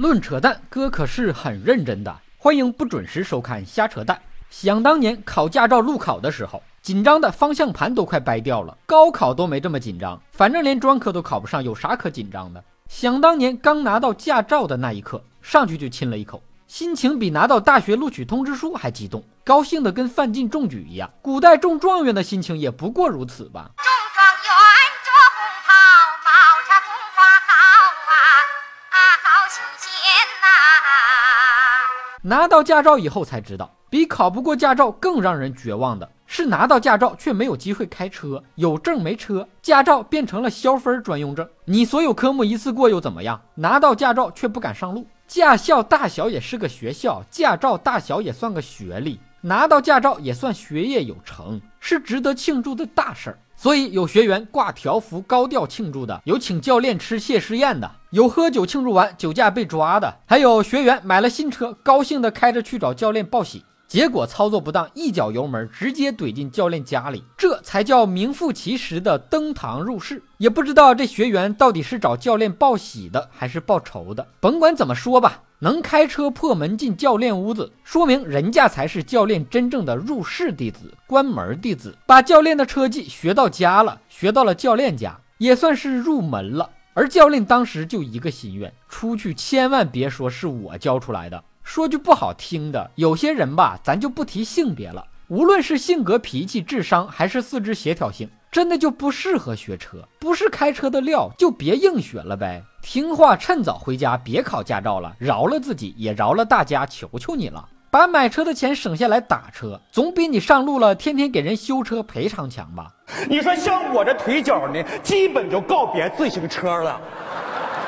论扯淡，哥可是很认真的。欢迎不准时收看瞎扯淡。想当年考驾照路考的时候，紧张的方向盘都快掰掉了。高考都没这么紧张，反正连专科都考不上，有啥可紧张的？想当年刚拿到驾照的那一刻，上去就亲了一口，心情比拿到大学录取通知书还激动，高兴的跟范进中举一样。古代中状元的心情也不过如此吧。拿到驾照以后才知道，比考不过驾照更让人绝望的是拿到驾照却没有机会开车，有证没车，驾照变成了消分专用证。你所有科目一次过又怎么样？拿到驾照却不敢上路。驾校大小也是个学校，驾照大小也算个学历，拿到驾照也算学业有成，是值得庆祝的大事儿。所以有学员挂条幅高调庆祝的，有请教练吃谢师宴的，有喝酒庆祝完酒驾被抓的，还有学员买了新车，高兴的开着去找教练报喜。结果操作不当，一脚油门直接怼进教练家里，这才叫名副其实的登堂入室。也不知道这学员到底是找教练报喜的，还是报仇的。甭管怎么说吧，能开车破门进教练屋子，说明人家才是教练真正的入室弟子、关门弟子。把教练的车技学到家了，学到了教练家，也算是入门了。而教练当时就一个心愿：出去千万别说是我教出来的。说句不好听的，有些人吧，咱就不提性别了。无论是性格、脾气、智商，还是四肢协调性，真的就不适合学车，不是开车的料，就别硬学了呗。听话，趁早回家，别考驾照了，饶了自己，也饶了大家，求求你了。把买车的钱省下来打车，总比你上路了天天给人修车赔偿强吧？你说像我这腿脚呢，基本就告别自行车了。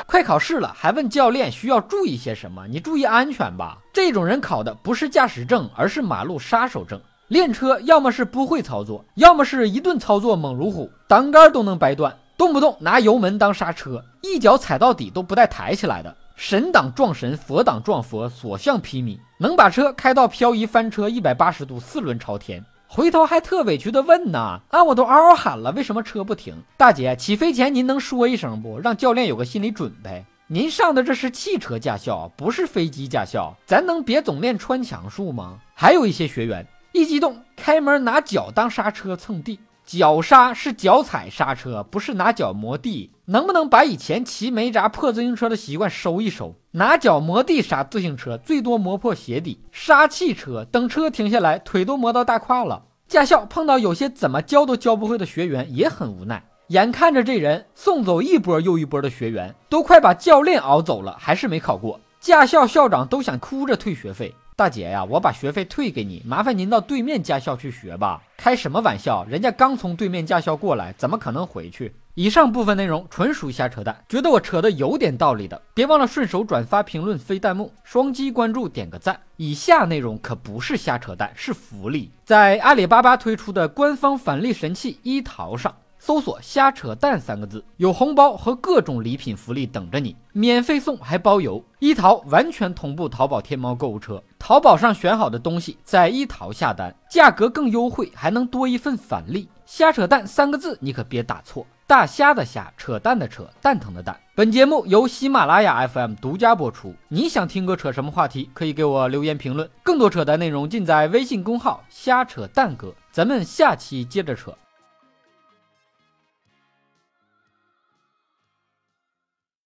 快考试了，还问教练需要注意些什么？你注意安全吧。这种人考的不是驾驶证，而是马路杀手证。练车要么是不会操作，要么是一顿操作猛如虎，挡杆都能掰断，动不动拿油门当刹车，一脚踩到底都不带抬起来的。神挡撞神，佛挡撞佛，所向披靡，能把车开到漂移翻车一百八十度，四轮朝天。回头还特委屈的问呢，啊，我都嗷嗷喊了，为什么车不停？大姐，起飞前您能说一声不，让教练有个心理准备？您上的这是汽车驾校，不是飞机驾校，咱能别总练穿墙术吗？还有一些学员一激动，开门拿脚当刹车蹭地。脚刹是脚踩刹车，不是拿脚磨地。能不能把以前骑没闸破自行车的习惯收一收？拿脚磨地刹自行车，最多磨破鞋底；刹汽车，等车停下来，腿都磨到大胯了。驾校碰到有些怎么教都教不会的学员，也很无奈。眼看着这人送走一波又一波的学员，都快把教练熬走了，还是没考过。驾校校长都想哭着退学费。大姐呀，我把学费退给你，麻烦您到对面驾校去学吧。开什么玩笑，人家刚从对面驾校过来，怎么可能回去？以上部分内容纯属瞎扯淡，觉得我扯的有点道理的，别忘了顺手转发、评论、飞弹幕、双击关注、点个赞。以下内容可不是瞎扯淡，是福利，在阿里巴巴推出的官方返利神器一淘上。搜索“瞎扯淡”三个字，有红包和各种礼品福利等着你，免费送还包邮。一淘完全同步淘宝天猫购物车，淘宝上选好的东西在一淘下单，价格更优惠，还能多一份返利。瞎扯淡三个字你可别打错，大虾的虾，扯淡的扯，蛋疼的蛋。本节目由喜马拉雅 FM 独家播出。你想听哥扯什么话题？可以给我留言评论。更多扯淡内容尽在微信公号“瞎扯淡哥”。咱们下期接着扯。